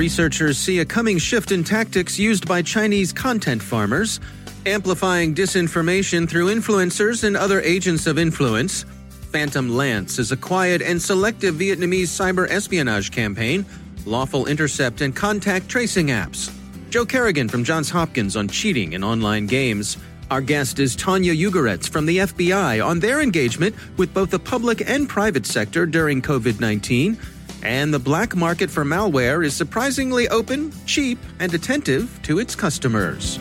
Researchers see a coming shift in tactics used by Chinese content farmers, amplifying disinformation through influencers and other agents of influence. Phantom Lance is a quiet and selective Vietnamese cyber espionage campaign, lawful intercept and contact tracing apps. Joe Carrigan from Johns Hopkins on cheating in online games. Our guest is Tonya Ugoretz from the FBI on their engagement with both the public and private sector during COVID 19 and the black market for malware is surprisingly open, cheap, and attentive to its customers.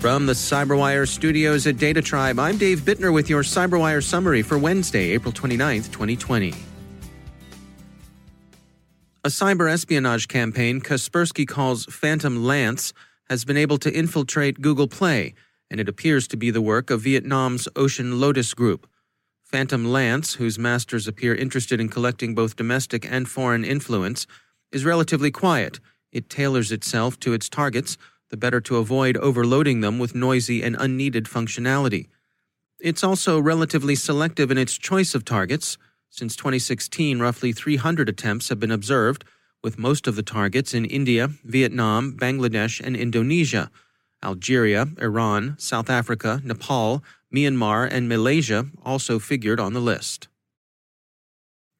From the Cyberwire studios at Data Tribe, I'm Dave Bittner with your Cyberwire summary for Wednesday, April 29th, 2020. A cyber espionage campaign Kaspersky calls Phantom Lance has been able to infiltrate Google Play, and it appears to be the work of Vietnam's Ocean Lotus Group. Phantom Lance, whose masters appear interested in collecting both domestic and foreign influence, is relatively quiet. It tailors itself to its targets, the better to avoid overloading them with noisy and unneeded functionality. It's also relatively selective in its choice of targets. Since 2016, roughly 300 attempts have been observed, with most of the targets in India, Vietnam, Bangladesh, and Indonesia. Algeria, Iran, South Africa, Nepal, Myanmar, and Malaysia also figured on the list.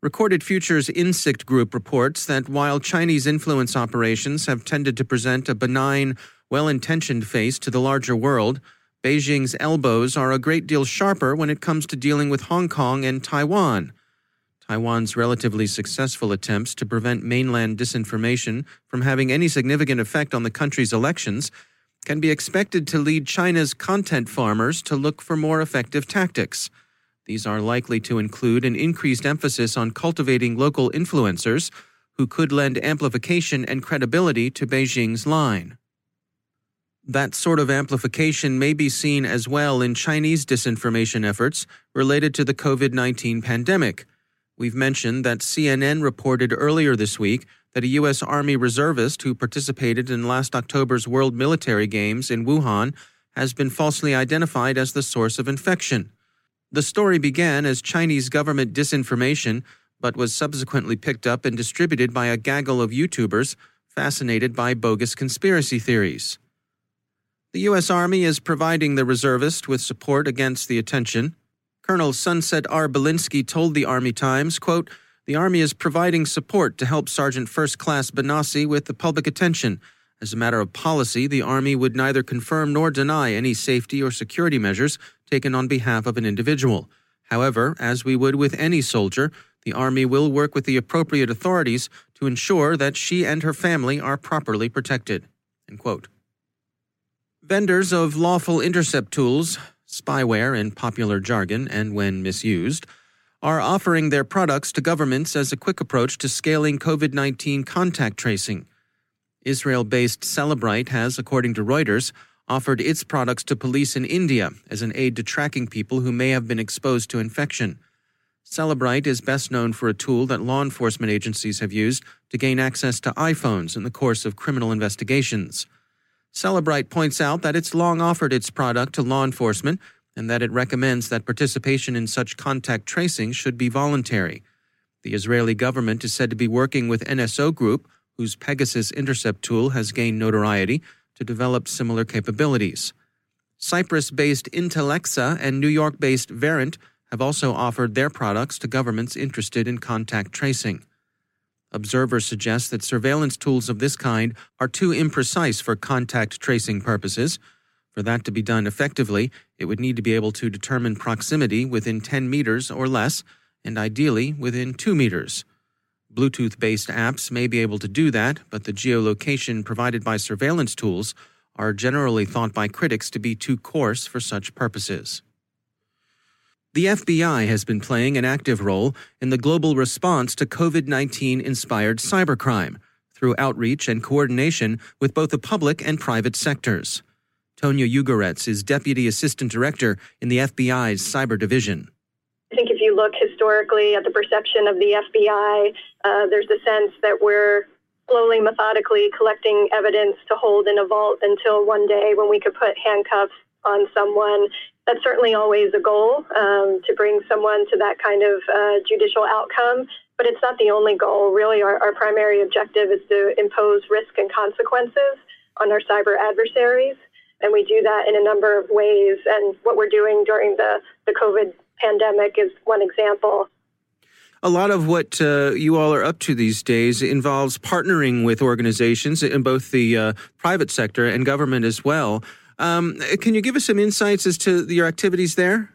Recorded Future's Insikt Group reports that while Chinese influence operations have tended to present a benign, well intentioned face to the larger world, Beijing's elbows are a great deal sharper when it comes to dealing with Hong Kong and Taiwan. Taiwan's relatively successful attempts to prevent mainland disinformation from having any significant effect on the country's elections can be expected to lead China's content farmers to look for more effective tactics. These are likely to include an increased emphasis on cultivating local influencers who could lend amplification and credibility to Beijing's line. That sort of amplification may be seen as well in Chinese disinformation efforts related to the COVID 19 pandemic. We've mentioned that CNN reported earlier this week that a U.S. Army reservist who participated in last October's World Military Games in Wuhan has been falsely identified as the source of infection. The story began as Chinese government disinformation, but was subsequently picked up and distributed by a gaggle of YouTubers fascinated by bogus conspiracy theories. The U.S. Army is providing the reservist with support against the attention. Colonel Sunset R. Belinsky told the Army Times, quote, the Army is providing support to help Sergeant First Class Benassi with the public attention. As a matter of policy, the Army would neither confirm nor deny any safety or security measures taken on behalf of an individual. However, as we would with any soldier, the Army will work with the appropriate authorities to ensure that she and her family are properly protected. Vendors of lawful intercept tools, spyware in popular jargon and when misused, are offering their products to governments as a quick approach to scaling COVID 19 contact tracing. Israel based Cellebrite has, according to Reuters, offered its products to police in India as an aid to tracking people who may have been exposed to infection. Cellebrite is best known for a tool that law enforcement agencies have used to gain access to iPhones in the course of criminal investigations. Cellebrite points out that it's long offered its product to law enforcement and that it recommends that participation in such contact tracing should be voluntary. The Israeli government is said to be working with NSO Group, whose Pegasus intercept tool has gained notoriety, to develop similar capabilities. Cyprus based Intellexa and New York based Verint have also offered their products to governments interested in contact tracing. Observers suggest that surveillance tools of this kind are too imprecise for contact tracing purposes. For that to be done effectively, it would need to be able to determine proximity within 10 meters or less, and ideally within 2 meters. Bluetooth based apps may be able to do that, but the geolocation provided by surveillance tools are generally thought by critics to be too coarse for such purposes. The FBI has been playing an active role in the global response to COVID 19 inspired cybercrime through outreach and coordination with both the public and private sectors. Tonya Ugoretz is Deputy Assistant Director in the FBI's Cyber Division. I think if you look historically at the perception of the FBI, uh, there's a sense that we're slowly, methodically collecting evidence to hold in a vault until one day when we could put handcuffs on someone. That's certainly always a goal um, to bring someone to that kind of uh, judicial outcome, but it's not the only goal. Really, our, our primary objective is to impose risk and consequences on our cyber adversaries and we do that in a number of ways. And what we're doing during the, the COVID pandemic is one example. A lot of what uh, you all are up to these days involves partnering with organizations in both the uh, private sector and government as well. Um, can you give us some insights as to your activities there?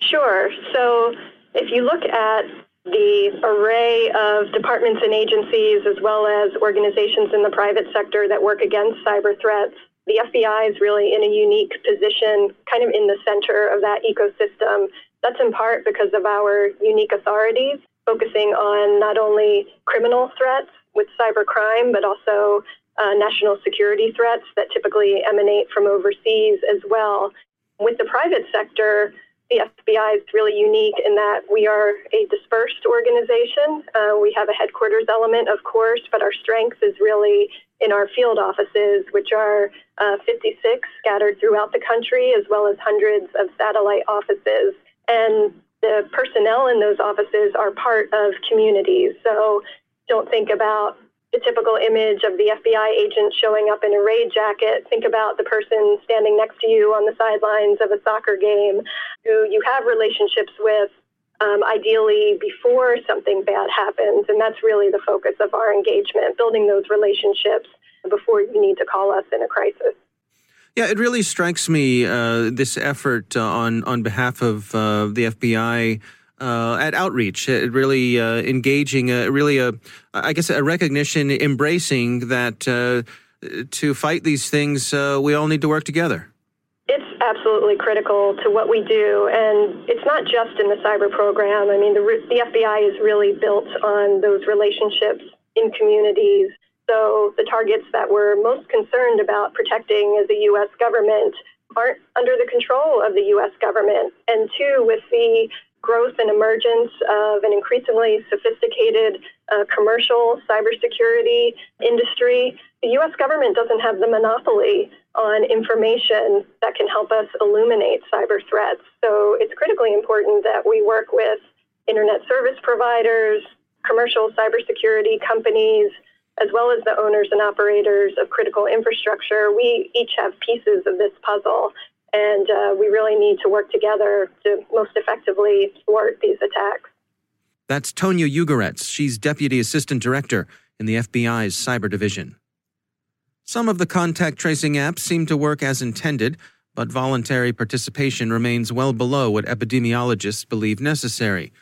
Sure. So, if you look at the array of departments and agencies, as well as organizations in the private sector that work against cyber threats, the FBI is really in a unique position, kind of in the center of that ecosystem. That's in part because of our unique authorities, focusing on not only criminal threats with cybercrime, but also uh, national security threats that typically emanate from overseas as well. With the private sector, the FBI is really unique in that we are a dispersed organization. Uh, we have a headquarters element, of course, but our strength is really in our field offices, which are uh, 56 scattered throughout the country, as well as hundreds of satellite offices. And the personnel in those offices are part of communities. So don't think about the typical image of the FBI agent showing up in a raid jacket. Think about the person standing next to you on the sidelines of a soccer game who you have relationships with um, ideally before something bad happens. And that's really the focus of our engagement, building those relationships before you need to call us in a crisis. Yeah, it really strikes me uh, this effort uh, on on behalf of uh, the FBI uh, at outreach, it really uh, engaging, really a I guess a recognition, embracing that uh, to fight these things, we all need to work together absolutely critical to what we do. And it's not just in the cyber program. I mean, the, the FBI is really built on those relationships in communities. So the targets that we're most concerned about protecting as a U.S. government aren't under the control of the U.S. government. And two, with the growth and emergence of an increasingly sophisticated uh, commercial cybersecurity industry, the U.S. government doesn't have the monopoly on information that can help us illuminate cyber threats. So it's critically important that we work with internet service providers, commercial cybersecurity companies, as well as the owners and operators of critical infrastructure. We each have pieces of this puzzle, and uh, we really need to work together to most effectively thwart these attacks. That's Tonya Ugoretz. She's Deputy Assistant Director in the FBI's Cyber Division. Some of the contact tracing apps seem to work as intended, but voluntary participation remains well below what epidemiologists believe necessary.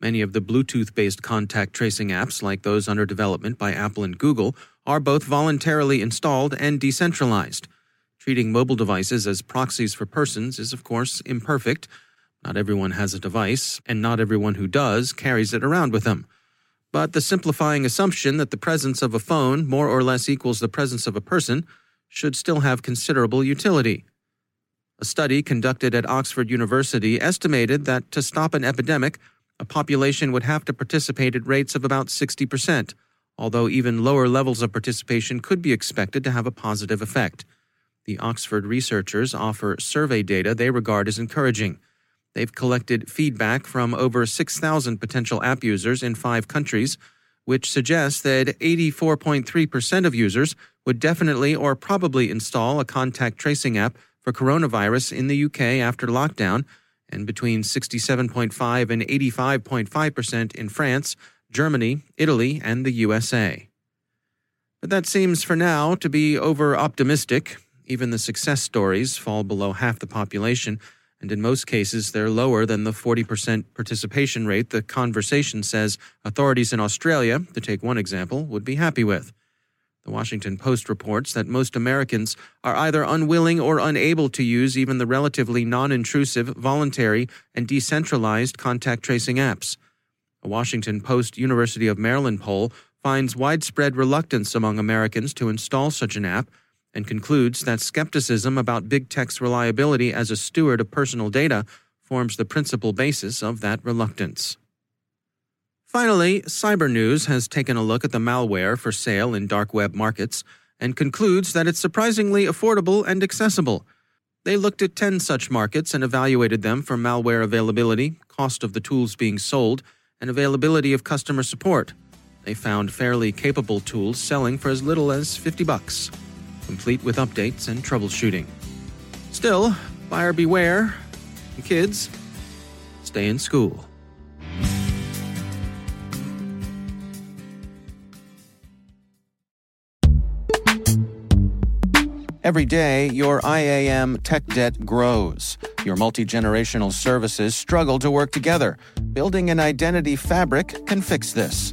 Many of the Bluetooth based contact tracing apps, like those under development by Apple and Google, are both voluntarily installed and decentralized. Treating mobile devices as proxies for persons is, of course, imperfect. Not everyone has a device, and not everyone who does carries it around with them but the simplifying assumption that the presence of a phone more or less equals the presence of a person should still have considerable utility. A study conducted at Oxford University estimated that to stop an epidemic, a population would have to participate at rates of about 60%, although even lower levels of participation could be expected to have a positive effect. The Oxford researchers offer survey data they regard as encouraging. They've collected feedback from over 6,000 potential app users in five countries, which suggests that 84.3% of users would definitely or probably install a contact tracing app for coronavirus in the UK after lockdown, and between 67.5 and 85.5% in France, Germany, Italy, and the USA. But that seems for now to be over optimistic. Even the success stories fall below half the population, and in most cases, they're lower than the 40% participation rate the conversation says authorities in Australia, to take one example, would be happy with. The Washington Post reports that most Americans are either unwilling or unable to use even the relatively non intrusive, voluntary, and decentralized contact tracing apps. A Washington Post University of Maryland poll finds widespread reluctance among Americans to install such an app and concludes that skepticism about big tech's reliability as a steward of personal data forms the principal basis of that reluctance. Finally, Cybernews has taken a look at the malware for sale in dark web markets and concludes that it's surprisingly affordable and accessible. They looked at 10 such markets and evaluated them for malware availability, cost of the tools being sold, and availability of customer support. They found fairly capable tools selling for as little as 50 bucks, complete with updates and troubleshooting. Still, buyer beware. Kids, stay in school. Every day, your IAM tech debt grows. Your multi generational services struggle to work together. Building an identity fabric can fix this.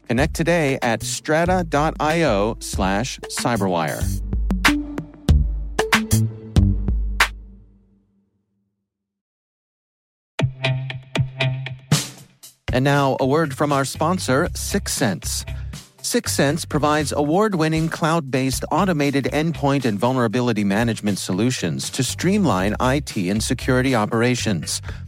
Connect today at strata.io slash cyberwire. And now, a word from our sponsor, Syxsense. Syxsense provides award winning cloud based automated endpoint and vulnerability management solutions to streamline IT and security operations.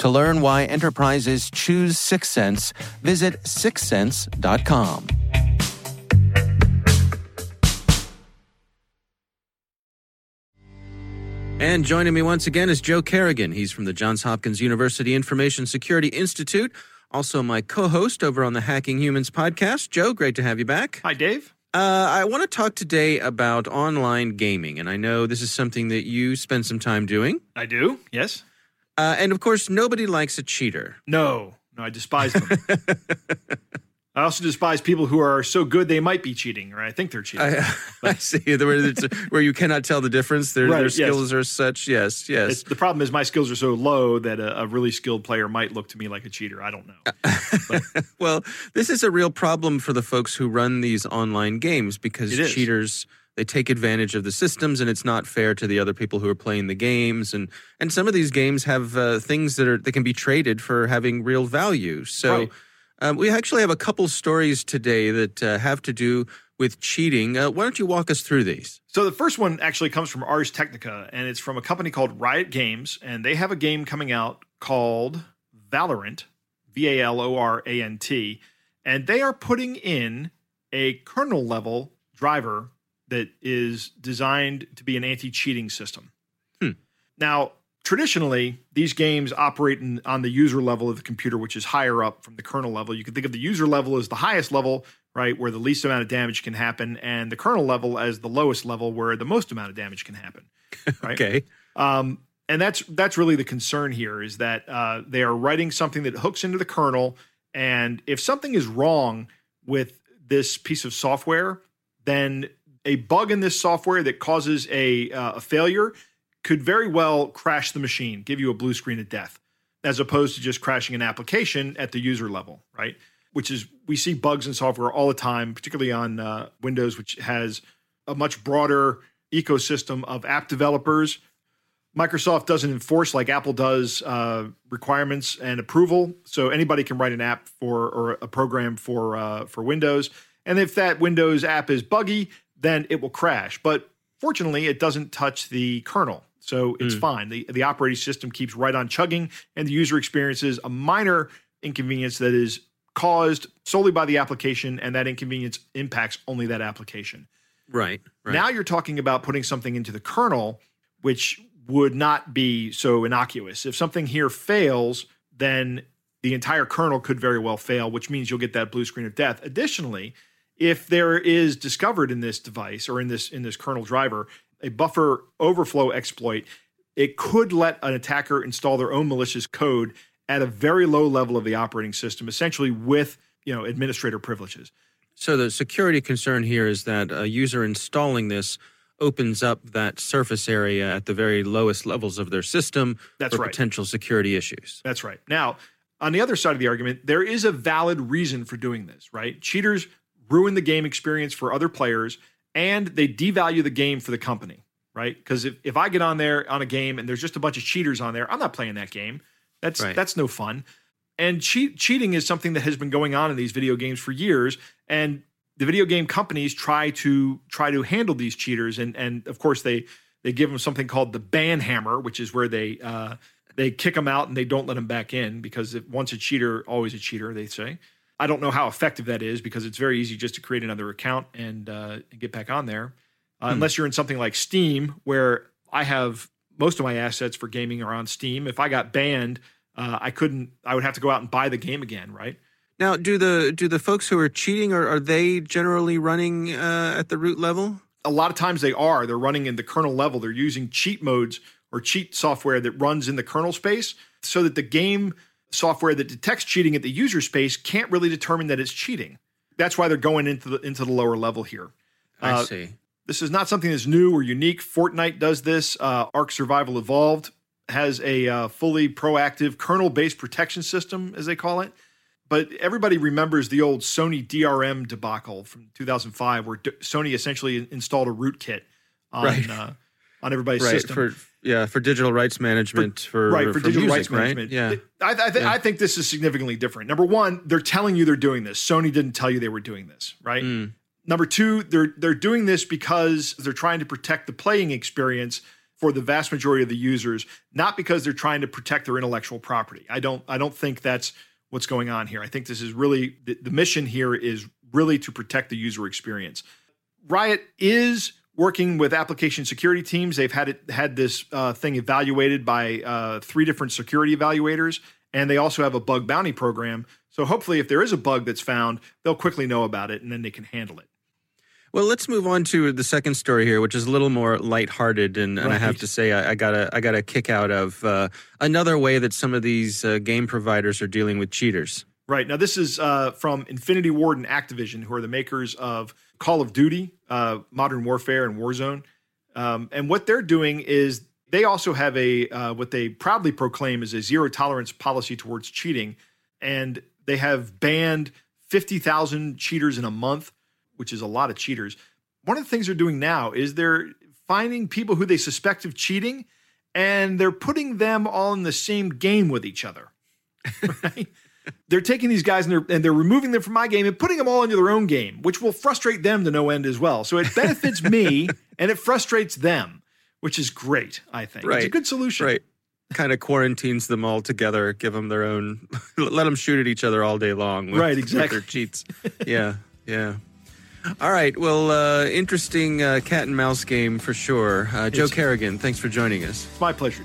To learn why enterprises choose Syxsense, visit syxsense.com. And joining me once again is Joe Carrigan. He's from the Johns Hopkins University Information Security Institute, also my co host over on the Hacking Humans podcast. Joe, great to have you back. Hi, Dave. Uh, I want to talk today about online gaming, and I know this is something that you spend some time doing. I do, yes. Uh, and of course, nobody likes a cheater. No, no, I despise them. I also despise people who are so good they might be cheating, or I think they're cheating. I, I see where, it's, where you cannot tell the difference. Their, Right, their yes. skills are such. Yes, yes. It's, the problem is my skills are so low that a, a really skilled player might look to me like a cheater. I don't know. well, this is a real problem for the folks who run these online games because cheaters they take advantage of the systems and it's not fair to the other people who are playing the games and and some of these games have uh, things that are that can be traded for having real value. So Right. um, we actually have a couple stories today that uh, have to do with cheating. Uh, why don't you walk us through these? So the first one actually comes from Ars Technica, and it's from a company called Riot Games, and they have a game coming out called Valorant, V A L O R A N T, and they are putting in a kernel level driver that is designed to be an anti-cheating system. Hmm. Now, traditionally, these games operate in, on the user level of the computer, which is higher up from the kernel level. You can think of the user level as the highest level, right, where the least amount of damage can happen, and the kernel level as the lowest level, where the most amount of damage can happen. Right? okay. Um, and that's that's really the concern here is that uh, they are writing something that hooks into the kernel, and if something is wrong with this piece of software, then a bug in this software that causes a, uh, a failure could very well crash the machine, give you a blue screen of death, as opposed to just crashing an application at the user level, right? Which is, we see bugs in software all the time, particularly on uh, Windows, which has a much broader ecosystem of app developers. Microsoft doesn't enforce like Apple does uh, requirements and approval, so anybody can write an app for or a program for uh, for Windows. And if that Windows app is buggy, then it will crash. But fortunately, it doesn't touch the kernel. So it's mm. fine. The, the operating system keeps right on chugging, and the user experiences a minor inconvenience that is caused solely by the application, and that inconvenience impacts only that application. Right, right. Now you're talking about putting something into the kernel, which would not be so innocuous. If something here fails, then the entire kernel could very well fail, which means you'll get that blue screen of death. Additionally, if there is discovered in this device or in this in this kernel driver a buffer overflow exploit, it could let an attacker install their own malicious code at a very low level of the operating system, essentially with you know administrator privileges. So the security concern here is that a user installing this opens up that surface area at the very lowest levels of their system That's for right. potential security issues. That's right. Now, on the other side of the argument, there is a valid reason for doing this, right? Cheaters ruin the game experience for other players, and they devalue the game for the company, right? Because if, if I get on there on a game and there's just a bunch of cheaters on there, I'm not playing that game. That's right. that's no fun. And cheat, cheating is something that has been going on in these video games for years, and the video game companies try to try to handle these cheaters, and and of course they they give them something called the ban hammer, which is where they uh, they kick them out and they don't let them back in because if, once a cheater, always a cheater, they say. I don't know how effective that is because it's very easy just to create another account and, uh, get back on there. Uh, hmm. Unless you're in something like Steam, where I have most of my assets for gaming are on Steam. If I got banned, uh, I couldn't. I would have to go out and buy the game again, right? Now, do the do the folks who are cheating are, are they generally running uh, at the root level? A lot of times they are. They're running in the kernel level. They're using cheat modes or cheat software that runs in the kernel space so that the game software that detects cheating at the user space can't really determine that it's cheating. That's why they're going into the into the lower level here. I uh, see. This is not something that's new or unique. Fortnite does this. Uh, Ark Survival Evolved has a uh, fully proactive kernel-based protection system, as they call it. But everybody remembers the old Sony DRM debacle from 2005, where D- Sony essentially installed a rootkit on right. Uh, on everybody's right. system. For yeah, for digital rights management, for, for right for, for digital music, rights right? management. Yeah, I, I, th- yeah. I, think this is significantly different. Number one, they're telling you they're doing this. Sony didn't tell you they were doing this, right? Mm. Number two, they're they're doing this because they're trying to protect the playing experience for the vast majority of the users, not because they're trying to protect their intellectual property. I don't I don't think that's what's going on here. I think this is really the, the mission here is really to protect the user experience. Riot is working with application security teams. They've had it had this uh, thing evaluated by uh, three different security evaluators, and they also have a bug bounty program. So hopefully, if there is a bug that's found, they'll quickly know about it, and then they can handle it. Well, let's move on to the second story here, which is a little more lighthearted, and, and. I have to say, I, I, got a I got a kick out of uh, another way that some of these uh, game providers are dealing with cheaters. Right now, this is uh, from Infinity Ward and Activision, who are the makers of Call of Duty, uh, Modern Warfare, and Warzone. Um, and what they're doing is they also have a uh, what they proudly proclaim is a zero tolerance policy towards cheating, and they have banned fifty thousand cheaters in a month, which is a lot of cheaters. One of the things they're doing now is they're finding people who they suspect of cheating, and they're putting them all in the same game with each other. Right? They're taking these guys and they're, and they're removing them from my game and putting them all into their own game, which will frustrate them to no end as well. So it benefits me and it frustrates them, which is great, I think. Right. It's a good solution. Right. Kind of quarantines them all together, give them their own, let them shoot at each other all day long. With, right, exactly. their cheats. yeah, yeah. All right. Well, uh, interesting uh, cat and mouse game for sure. Uh, Joe Carrigan, thanks for joining us. It's my pleasure.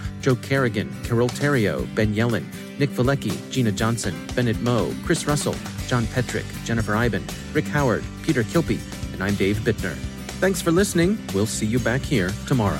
Joe Carrigan, Carole Theriault, Ben Yelin, Nick Veliky, Gina Johnson, Bennett Moe, Chris Russell, John Petrik, Jennifer Eiben, Rick Howard, Peter Kilpe, and I'm Dave Bittner. Thanks for listening. We'll see you back here tomorrow.